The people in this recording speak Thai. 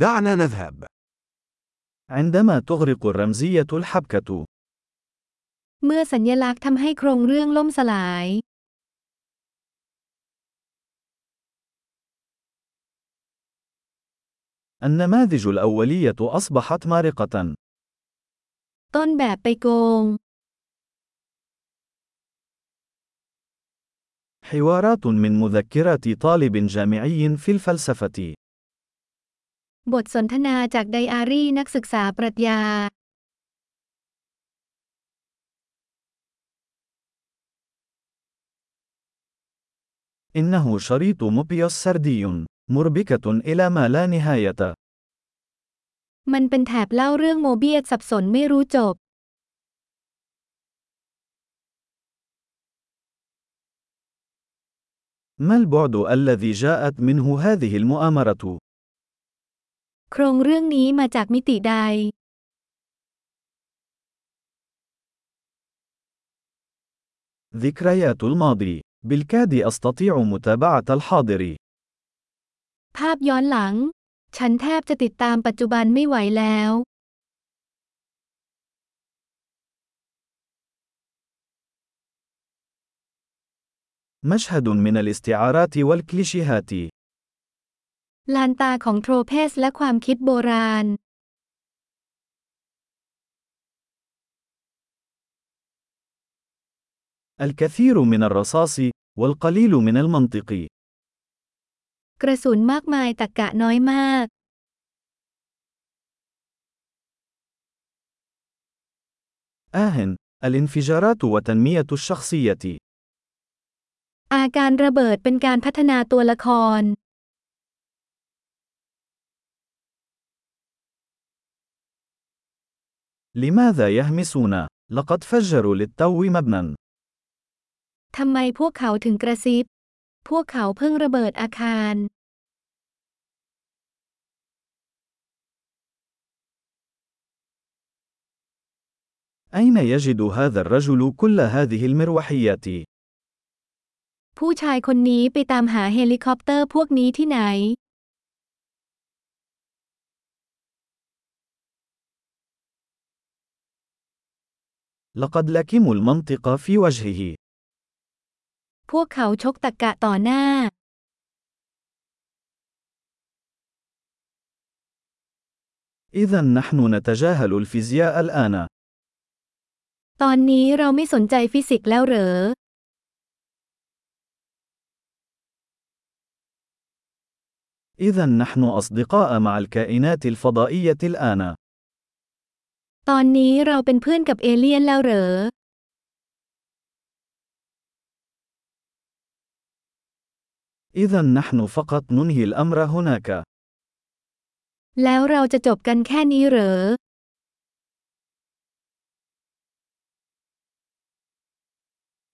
دعنا نذهب. عندما تغرق الرمزية الحبكة، เมื่อสัญลักษณ์ทำให้โครงเรื่องล่มสลาย النماذج الأولية أصبحت مارقة. ต้นแบบไปโกง حوارات من مذكرات طالب جامعي في الفلسفة. บทสนทนาจากไดอารี่นักศึกษาปรัชญา إنه شريط موبيوس سردي، مربكة إلى ما لا نهاية. มันเป็นแถบเล่าเรื่องโมเบียสสับสนไม่รู้จบ ما البعد الذي جاءت منه هذه المؤامرة؟ โครงเรื่องนี้มาจากมิติใด ذكريات الماضي. بالكاد أستطيع متابعة الحاضر. ภาพย้อนหลัง ฉันแทบจะติดตามปัจจุบันไม่ไหวแล้ว مشهد من الاستعارات والكليشيهات. ลานตาของโทรเพสและความคิดโบราณ الكثير من الرصاص والقليل من المنطق. กระสุนมากมายตะกกะน้อยมาก آه، الانفجارات وتنمية الشخصية. อาการระเบิดเป็นการพัฒนาตัวละคร لماذا يهمسون؟ لقد فجروا للتو مبنى. ทำไมพวกเขาถึงกระซิบ พวกเขาเพิ่งระเบิดอาคาร أين يجد هذا الرجل كل هذه المروحيات؟ ผู้ชายคนนี้ไปตามหาเฮลิคอปเตอร์พวกนี้ที่ไหน لقد لكموا المنطق في وجهه. พวกเขาชกตะกะต่อหน้า إذا نحن نتجاهل الفيزياء الآن. ตอนนี้เราไม่สนใจฟิสิกส์แล้วเหรอ إذا نحن أصدقاء مع الكائنات الفضائية الآن. ตอนนี้เราเป็นเพื่อนกับเอเลี่ยนแล้วเหรอ إذا نحن فقط ننهي الأمر هناك. แล้วเราจะจบกันแค่นี้เหรอ